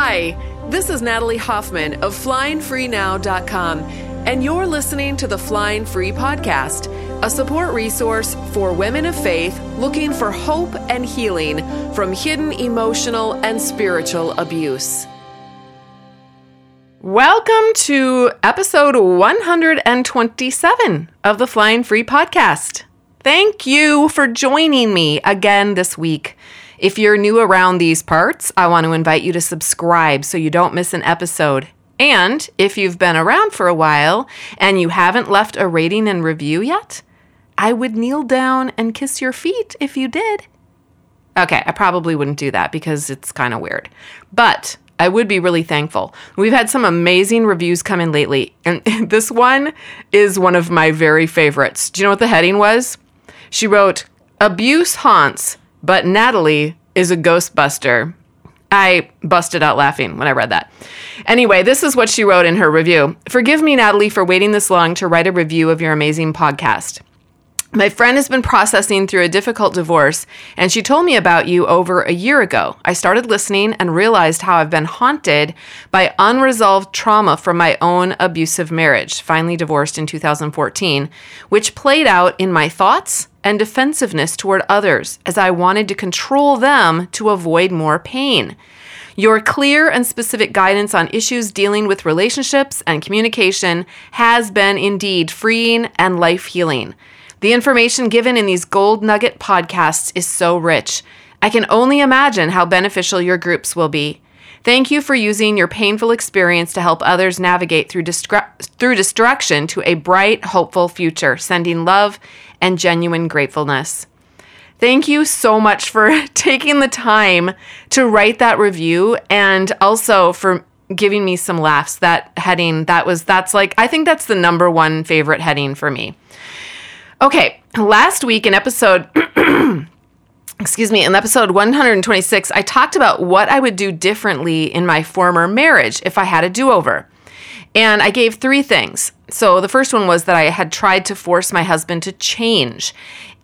Hi, this is Natalie Hoffman of FlyingFreeNow.com, and you're listening to the Flying Free Podcast, a support resource for women of faith looking for hope and healing from hidden emotional and spiritual abuse. Welcome to episode 127 of the Flying Free Podcast. Thank you for joining me again this week. If you're new around these parts, I want to invite you to subscribe so you don't miss an episode. And if you've been around for a while and you haven't left a rating and review yet, I would kneel down and kiss your feet if you did. Okay, I probably wouldn't do that because it's kind of weird. But I would be really thankful. We've had some amazing reviews come in lately, and this one is one of my very favorites. Do you know what the heading was? She wrote, Abuse haunts but Natalie is a ghostbuster. I busted out laughing when I read that. Anyway, this is what she wrote in her review Forgive me, Natalie, for waiting this long to write a review of your amazing podcast. My friend has been processing through a difficult divorce, and she told me about you over a year ago. I started listening and realized how I've been haunted by unresolved trauma from my own abusive marriage, finally divorced in 2014, which played out in my thoughts and defensiveness toward others as I wanted to control them to avoid more pain. Your clear and specific guidance on issues dealing with relationships and communication has been indeed freeing and life healing. The information given in these gold nugget podcasts is so rich. I can only imagine how beneficial your groups will be. Thank you for using your painful experience to help others navigate through, through destruction to a bright, hopeful future, sending love and genuine gratefulness. Thank you so much for taking the time to write that review and also for giving me some laughs. That heading, that was, that's like, I think that's the number one favorite heading for me. Okay, last week in episode, excuse me, in episode 126, I talked about what I would do differently in my former marriage if I had a do over. And I gave three things. So the first one was that I had tried to force my husband to change.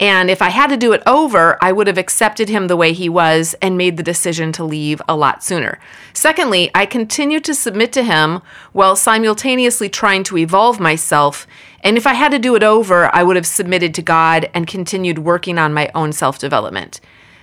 And if I had to do it over, I would have accepted him the way he was and made the decision to leave a lot sooner. Secondly, I continued to submit to him while simultaneously trying to evolve myself. And if I had to do it over, I would have submitted to God and continued working on my own self development.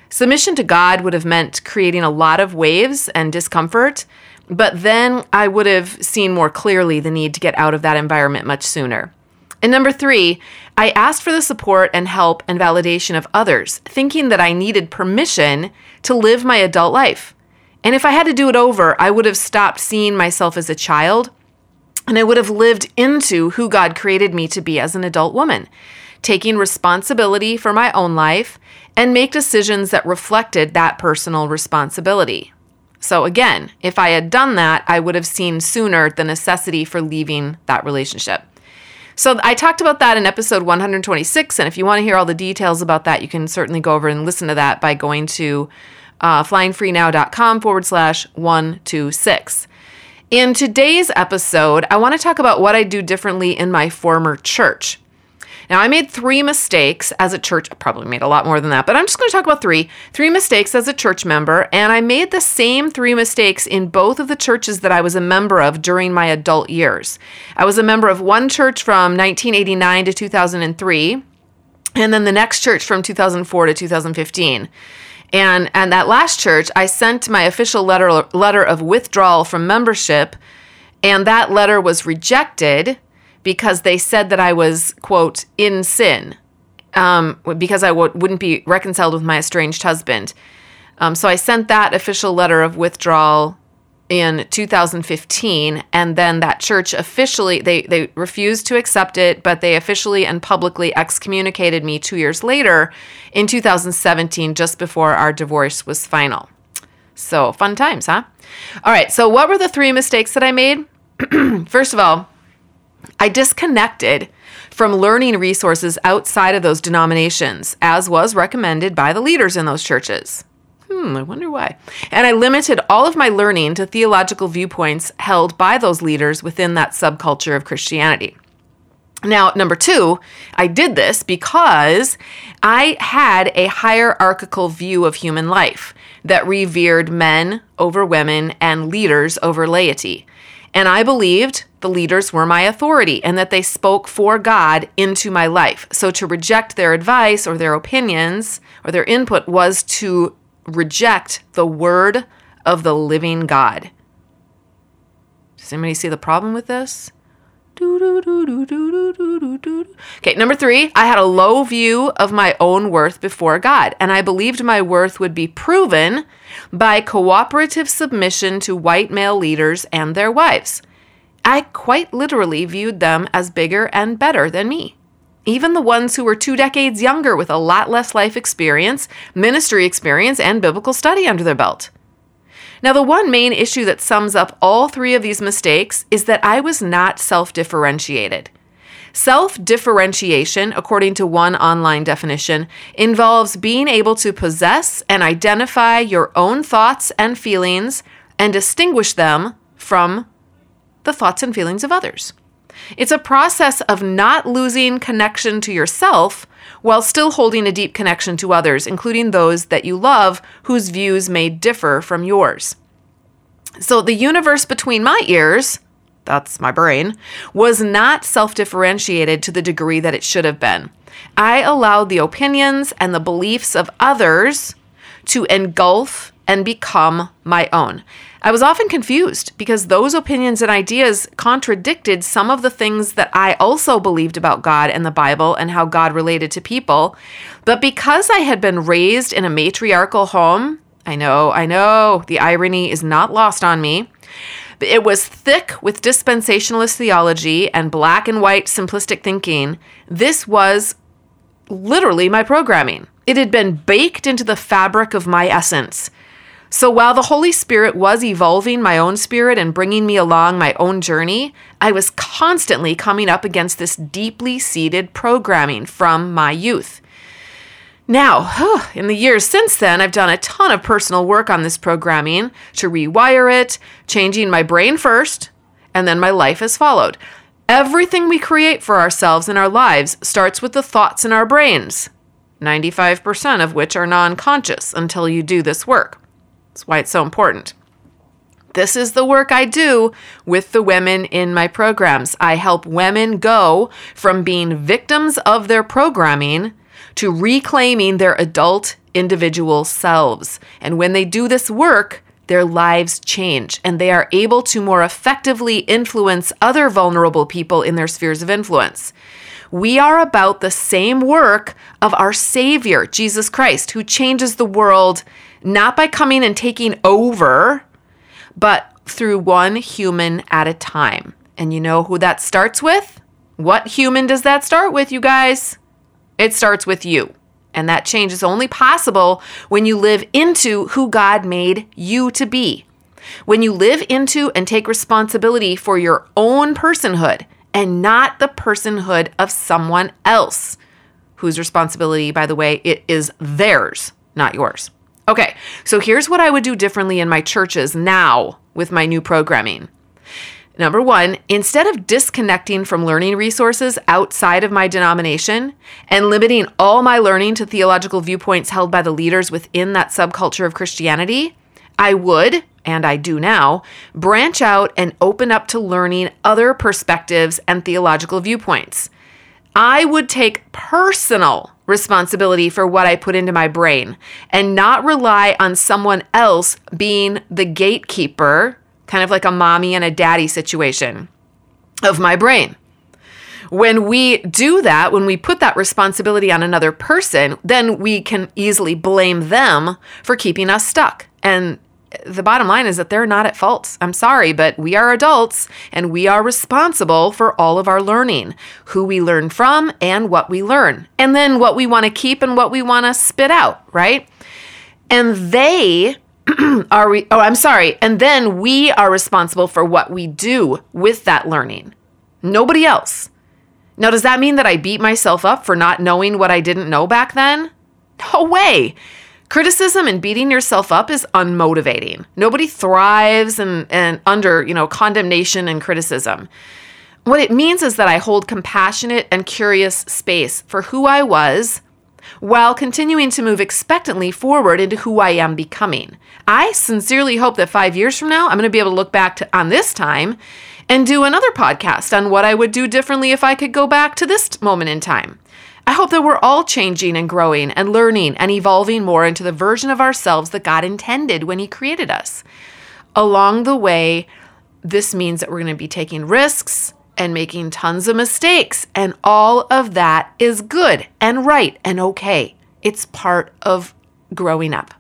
Submission to God would have meant creating a lot of waves and discomfort, but then I would have seen more clearly the need to get out of that environment much sooner. And number three, I asked for the support and help and validation of others, thinking that I needed permission to live my adult life. And if I had to do it over, I would have stopped seeing myself as a child and I would have lived into who God created me to be as an adult woman, taking responsibility for my own life and make decisions that reflected that personal responsibility. So, again, if I had done that, I would have seen sooner the necessity for leaving that relationship. So I talked about that in episode 126. And if you want to hear all the details about that, you can certainly go over and listen to that by going to uh, flyingfreenow.com forward slash 126. In today's episode, I want to talk about what I do differently in my former church. Now, I made three mistakes as a church. I probably made a lot more than that, but I'm just going to talk about three. Three mistakes as a church member, and I made the same three mistakes in both of the churches that I was a member of during my adult years. I was a member of one church from 1989 to 2003, and then the next church from 2004 to 2015. And and that last church, I sent my official letter letter of withdrawal from membership, and that letter was rejected because they said that I was, quote, in sin, um, because I w- wouldn't be reconciled with my estranged husband. Um, so I sent that official letter of withdrawal in 2015 and then that church officially they they refused to accept it but they officially and publicly excommunicated me 2 years later in 2017 just before our divorce was final. So fun times huh? All right so what were the three mistakes that i made? First of all I disconnected from learning resources outside of those denominations, as was recommended by the leaders in those churches. Hmm, I wonder why. And I limited all of my learning to theological viewpoints held by those leaders within that subculture of Christianity. Now, number two, I did this because I had a hierarchical view of human life that revered men over women and leaders over laity. And I believed the leaders were my authority and that they spoke for God into my life. So to reject their advice or their opinions or their input was to reject the word of the living God. Does anybody see the problem with this? Okay, number three, I had a low view of my own worth before God, and I believed my worth would be proven by cooperative submission to white male leaders and their wives. I quite literally viewed them as bigger and better than me. Even the ones who were two decades younger with a lot less life experience, ministry experience, and biblical study under their belt. Now, the one main issue that sums up all three of these mistakes is that I was not self differentiated. Self differentiation, according to one online definition, involves being able to possess and identify your own thoughts and feelings and distinguish them from the thoughts and feelings of others. It's a process of not losing connection to yourself while still holding a deep connection to others, including those that you love whose views may differ from yours. So the universe between my ears, that's my brain, was not self differentiated to the degree that it should have been. I allowed the opinions and the beliefs of others to engulf and become my own. I was often confused because those opinions and ideas contradicted some of the things that I also believed about God and the Bible and how God related to people. But because I had been raised in a matriarchal home, I know, I know, the irony is not lost on me. It was thick with dispensationalist theology and black and white simplistic thinking. This was literally my programming. It had been baked into the fabric of my essence. So while the Holy Spirit was evolving my own spirit and bringing me along my own journey, I was constantly coming up against this deeply seated programming from my youth. Now, in the years since then, I've done a ton of personal work on this programming to rewire it, changing my brain first, and then my life has followed. Everything we create for ourselves in our lives starts with the thoughts in our brains, 95% of which are non conscious until you do this work. That's why it's so important. This is the work I do with the women in my programs. I help women go from being victims of their programming to reclaiming their adult individual selves. And when they do this work, their lives change and they are able to more effectively influence other vulnerable people in their spheres of influence. We are about the same work of our Savior, Jesus Christ, who changes the world not by coming and taking over, but through one human at a time. And you know who that starts with? What human does that start with, you guys? It starts with you. And that change is only possible when you live into who God made you to be. When you live into and take responsibility for your own personhood and not the personhood of someone else, whose responsibility, by the way, it is theirs, not yours. Okay, so here's what I would do differently in my churches now with my new programming. Number one, instead of disconnecting from learning resources outside of my denomination and limiting all my learning to theological viewpoints held by the leaders within that subculture of Christianity, I would, and I do now, branch out and open up to learning other perspectives and theological viewpoints. I would take personal responsibility for what I put into my brain and not rely on someone else being the gatekeeper, kind of like a mommy and a daddy situation of my brain. When we do that, when we put that responsibility on another person, then we can easily blame them for keeping us stuck. And the bottom line is that they're not at fault. I'm sorry, but we are adults and we are responsible for all of our learning, who we learn from and what we learn, and then what we want to keep and what we want to spit out, right? And they are, re- oh, I'm sorry. And then we are responsible for what we do with that learning, nobody else. Now, does that mean that I beat myself up for not knowing what I didn't know back then? No way. Criticism and beating yourself up is unmotivating. Nobody thrives and, and under, you know, condemnation and criticism. What it means is that I hold compassionate and curious space for who I was while continuing to move expectantly forward into who I am becoming. I sincerely hope that five years from now, I'm going to be able to look back to, on this time and do another podcast on what I would do differently if I could go back to this moment in time. I hope that we're all changing and growing and learning and evolving more into the version of ourselves that God intended when He created us. Along the way, this means that we're going to be taking risks and making tons of mistakes, and all of that is good and right and okay. It's part of growing up.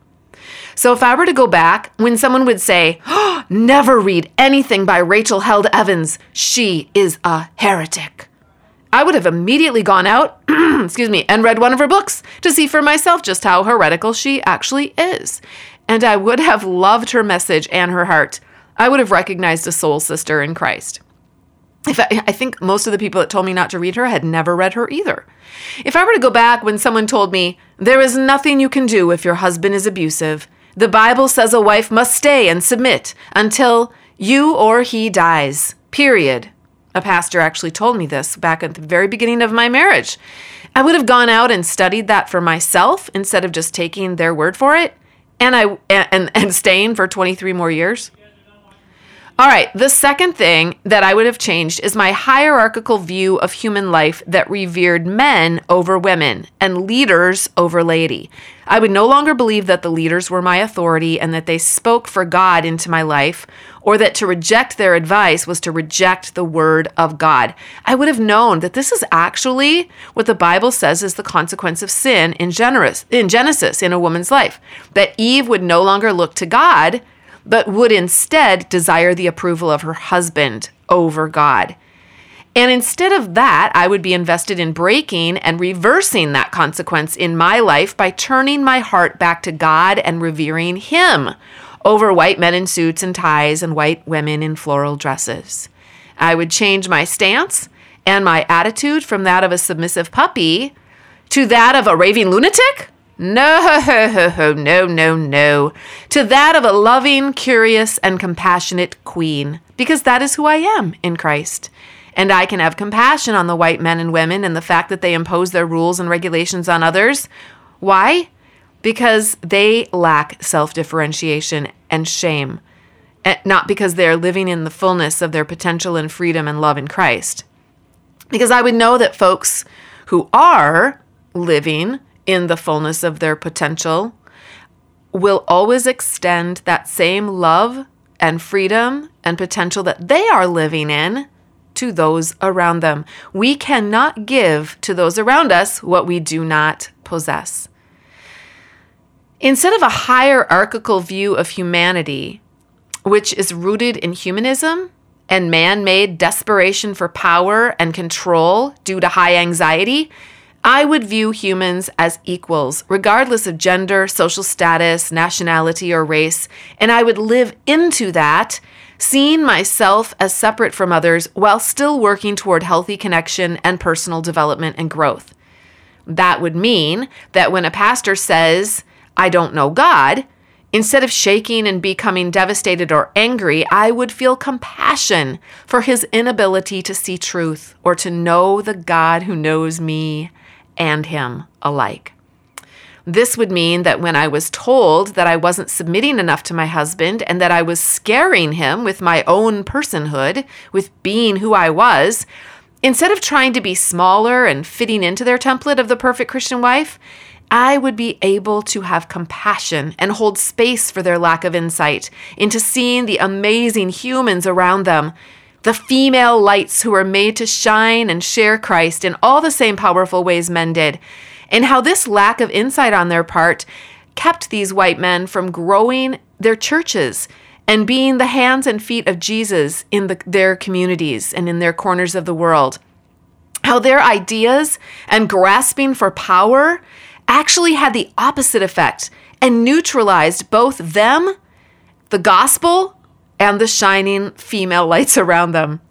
So if I were to go back, when someone would say, oh, never read anything by Rachel Held Evans, she is a heretic. I would have immediately gone out, excuse me, and read one of her books to see for myself just how heretical she actually is. And I would have loved her message and her heart. I would have recognized a soul sister in Christ. If I, I, think most of the people that told me not to read her had never read her either. If I were to go back when someone told me, there is nothing you can do if your husband is abusive, the Bible says a wife must stay and submit until you or he dies, period. A pastor actually told me this back at the very beginning of my marriage. I would have gone out and studied that for myself instead of just taking their word for it and I and and staying for 23 more years. All right, the second thing that I would have changed is my hierarchical view of human life that revered men over women and leaders over laity. I would no longer believe that the leaders were my authority and that they spoke for God into my life, or that to reject their advice was to reject the word of God. I would have known that this is actually what the Bible says is the consequence of sin in Genesis, in a woman's life. That Eve would no longer look to God but would instead desire the approval of her husband over God. And instead of that, I would be invested in breaking and reversing that consequence in my life by turning my heart back to God and revering Him over white men in suits and ties and white women in floral dresses. I would change my stance and my attitude from that of a submissive puppy to that of a raving lunatic no, no, no, no. To that of a loving, curious, and compassionate queen, because that is who I am in Christ. And I can have compassion on the white men and women and the fact that they impose their rules and regulations on others. Why? Because they lack self differentiation and shame, eh, not because they are living in the fullness of their potential and freedom and love in Christ. Because I would know that folks who are living in the fullness of their potential will always extend that same love and freedom and potential that they are living in to those around them. We cannot give to those around us what we do not possess. Instead of a hierarchical view of humanity, which is rooted in humanism and man made desperation for power and control due to high anxiety, I would view humans as equals, regardless of gender, social status, nationality, or race, and I would live into that, seeing myself as separate from others while still working toward healthy connection and personal development and growth. That would mean that when a pastor says, I don't know God, Instead of shaking and becoming devastated or angry, I would feel compassion for his inability to see truth or to know the God who knows me and him alike. This would mean that when I was told that I wasn't submitting enough to my husband and that I was scaring him with my own personhood, with being who I was, instead of trying to be smaller and fitting into their template of the perfect Christian wife, I would be able to have compassion and hold space for their lack of insight into seeing the amazing humans around them the female lights who were made to shine and share Christ in all the same powerful ways men did, and how this lack of insight on their part kept these white men from growing their churches and being the hands and feet of Jesus in the, their communities and in their corners of the world. How their ideas and grasping for power actually had the opposite effect and neutralized both them, the gospel, and the shining female lights around them.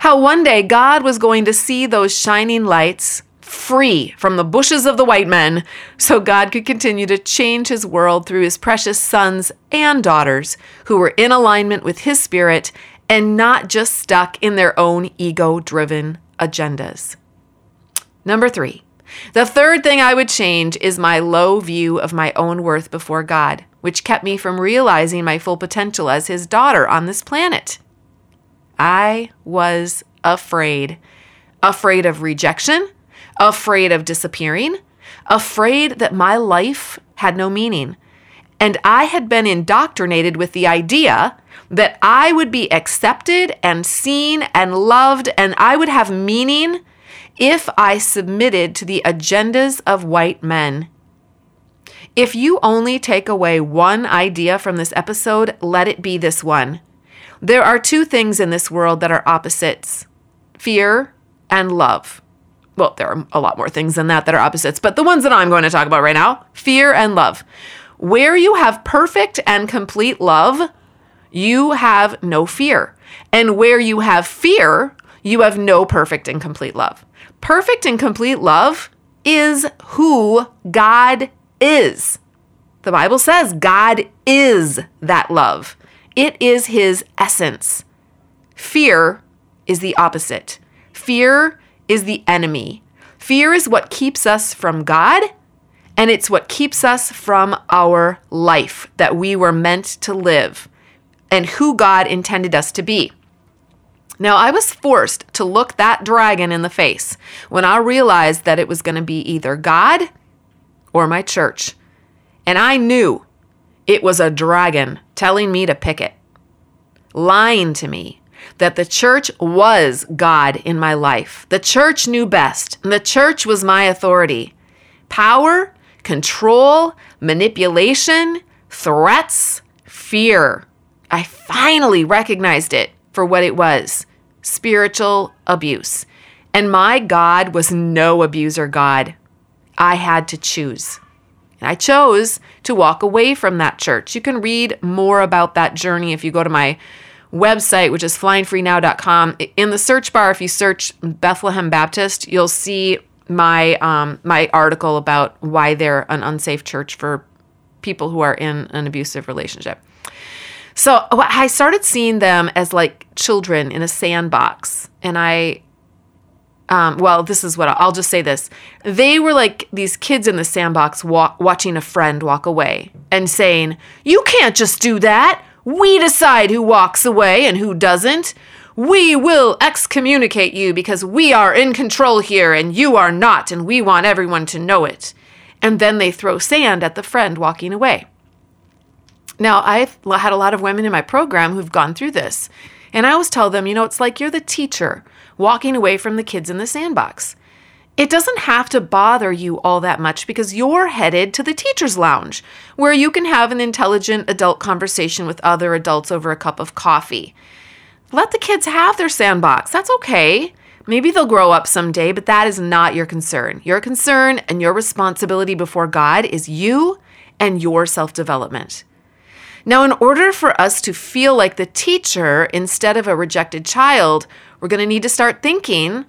How one day God was going to see those shining lights free from the bushes of the white men so God could continue to change his world through his precious sons and daughters who were in alignment with his spirit and not just stuck in their own ego driven agendas. Number three, the third thing I would change is my low view of my own worth before God, which kept me from realizing my full potential as His daughter on this planet. I was afraid. Afraid of rejection, afraid of disappearing, afraid that my life had no meaning. And I had been indoctrinated with the idea that I would be accepted and seen and loved and I would have meaning if I submitted to the agendas of white men. If you only take away one idea from this episode, let it be this one. There are two things in this world that are opposites fear and love. Well, there are a lot more things than that that are opposites, but the ones that I'm going to talk about right now fear and love. Where you have perfect and complete love, you have no fear. And where you have fear, you have no perfect and complete love. Perfect and complete love is who God is. The Bible says God is that love, it is His essence. Fear is the opposite. Fear is the enemy. Fear is what keeps us from God, and it's what keeps us from our life that we were meant to live and who God intended us to be. Now, I was forced to look that dragon in the face when I realized that it was going to be either God or my church. And I knew it was a dragon telling me to pick it, lying to me that the church was God in my life. The church knew best, and the church was my authority. Power, control, manipulation, threats, fear. I finally recognized it for what it was spiritual abuse. And my God was no abuser God. I had to choose. And I chose to walk away from that church. You can read more about that journey if you go to my website, which is flyingfreenow.com. In the search bar, if you search Bethlehem Baptist, you'll see my um, my article about why they're an unsafe church for people who are in an abusive relationship. So I started seeing them as like children in a sandbox. And I, um, well, this is what I'll, I'll just say this. They were like these kids in the sandbox walk, watching a friend walk away and saying, You can't just do that. We decide who walks away and who doesn't. We will excommunicate you because we are in control here and you are not, and we want everyone to know it. And then they throw sand at the friend walking away. Now, I've had a lot of women in my program who've gone through this. And I always tell them, you know, it's like you're the teacher walking away from the kids in the sandbox. It doesn't have to bother you all that much because you're headed to the teacher's lounge where you can have an intelligent adult conversation with other adults over a cup of coffee. Let the kids have their sandbox. That's okay. Maybe they'll grow up someday, but that is not your concern. Your concern and your responsibility before God is you and your self development. Now, in order for us to feel like the teacher instead of a rejected child, we're going to need to start thinking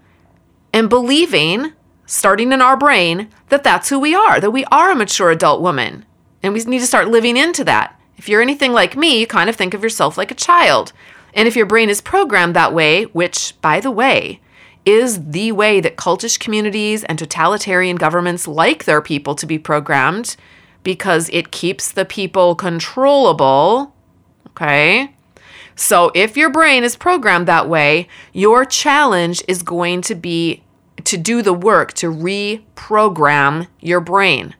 and believing, starting in our brain, that that's who we are, that we are a mature adult woman. And we need to start living into that. If you're anything like me, you kind of think of yourself like a child. And if your brain is programmed that way, which, by the way, is the way that cultish communities and totalitarian governments like their people to be programmed, because it keeps the people controllable. Okay. So if your brain is programmed that way, your challenge is going to be to do the work to reprogram your brain.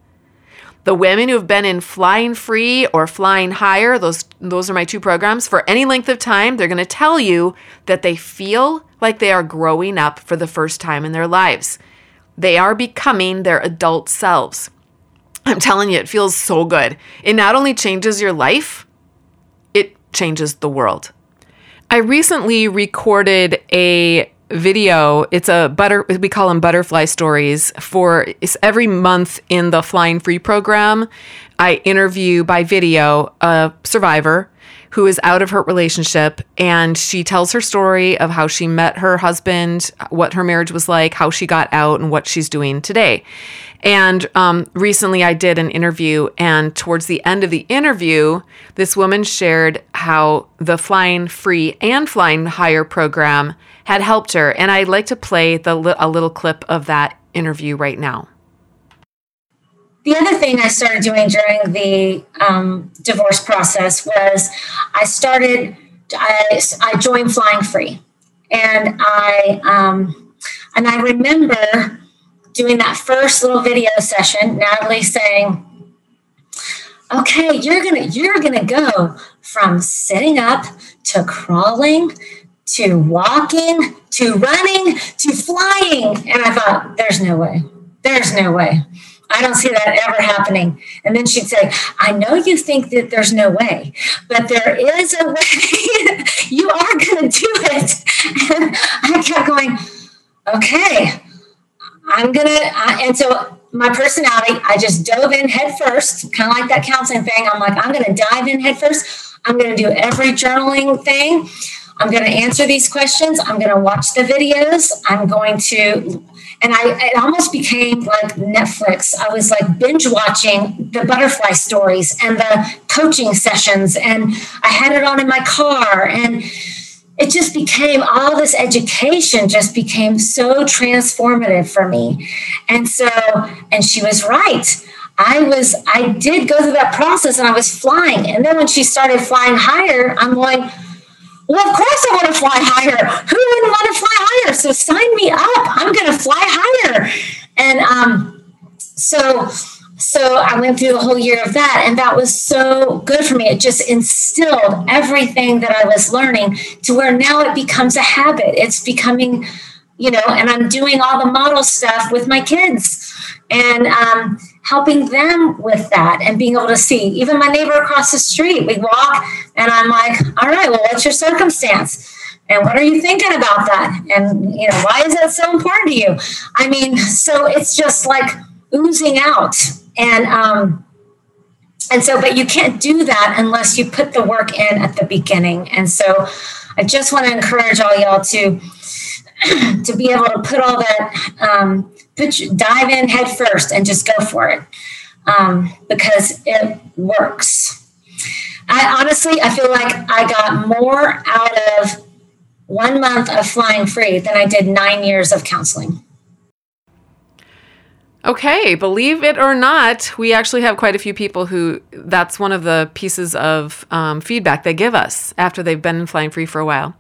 The women who have been in flying free or flying higher, those those are my two programs for any length of time, they're going to tell you that they feel like they are growing up for the first time in their lives. They are becoming their adult selves. I'm telling you, it feels so good. It not only changes your life, it changes the world. I recently recorded a video. It's a butter, we call them butterfly stories for it's every month in the Flying Free program. I interview by video a survivor who is out of her relationship and she tells her story of how she met her husband, what her marriage was like, how she got out, and what she's doing today. And um, recently I did an interview, and towards the end of the interview, this woman shared how the Flying Free and Flying Higher program had helped her. And I'd like to play the, a little clip of that interview right now. The other thing I started doing during the um, divorce process was I started, I, I joined Flying Free. And I, um, and I remember doing that first little video session, Natalie saying, okay, you're gonna, you're gonna go from sitting up to crawling to walking to running to flying. And I thought, there's no way. There's no way. I don't see that ever happening. And then she'd say, I know you think that there's no way, but there is a way. you are going to do it. And I kept going, okay, I'm going to. And so my personality, I just dove in head first, kind of like that counseling thing. I'm like, I'm going to dive in head first. I'm going to do every journaling thing. I'm going to answer these questions. I'm going to watch the videos. I'm going to, and I, it almost became like Netflix. I was like binge watching the butterfly stories and the coaching sessions, and I had it on in my car. And it just became all this education just became so transformative for me. And so, and she was right. I was, I did go through that process and I was flying. And then when she started flying higher, I'm going, well, of course I want to fly higher. Who wouldn't want to fly higher? So sign me up. I'm going to fly higher. And um, so, so I went through the whole year of that, and that was so good for me. It just instilled everything that I was learning to where now it becomes a habit. It's becoming, you know, and I'm doing all the model stuff with my kids and um, helping them with that and being able to see. Even my neighbor across the street we walk and i'm like all right well what's your circumstance? And what are you thinking about that? And you know why is that so important to you? I mean so it's just like oozing out. And um and so but you can't do that unless you put the work in at the beginning. And so i just want to encourage all y'all to to be able to put all that um, put dive in head first and just go for it um, because it works. I honestly, I feel like I got more out of one month of flying free than I did nine years of counseling. Okay, believe it or not, we actually have quite a few people who that's one of the pieces of um, feedback they give us after they've been flying free for a while,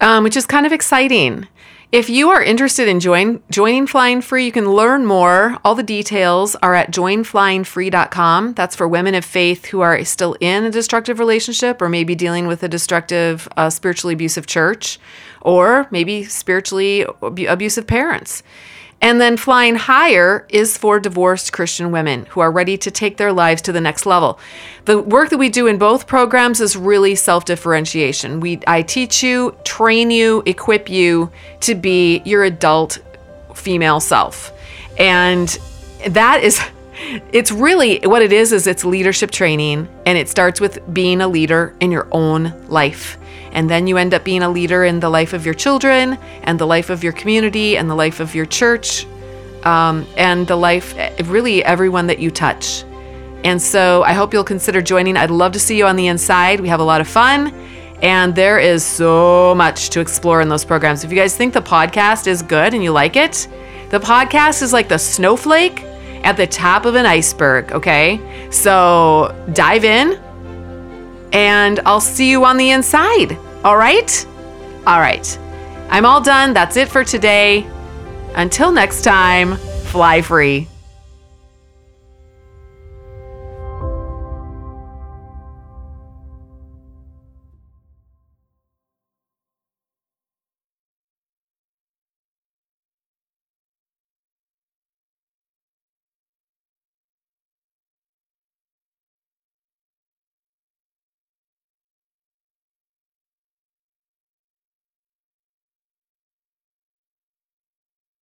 um, which is kind of exciting. If you are interested in join, joining Flying Free, you can learn more. All the details are at joinflyingfree.com. That's for women of faith who are still in a destructive relationship or maybe dealing with a destructive, uh, spiritually abusive church or maybe spiritually abusive parents. And then flying higher is for divorced Christian women who are ready to take their lives to the next level. The work that we do in both programs is really self-differentiation. We I teach you, train you, equip you to be your adult female self. And that is it's really what it is is it's leadership training and it starts with being a leader in your own life and then you end up being a leader in the life of your children and the life of your community and the life of your church um, and the life, of really, everyone that you touch. And so I hope you'll consider joining. I'd love to see you on the inside. We have a lot of fun. And there is so much to explore in those programs. If you guys think the podcast is good and you like it, the podcast is like the snowflake at the top of an iceberg, okay? So dive in, and I'll see you on the inside. All right? All right. I'm all done. That's it for today. Until next time, fly free.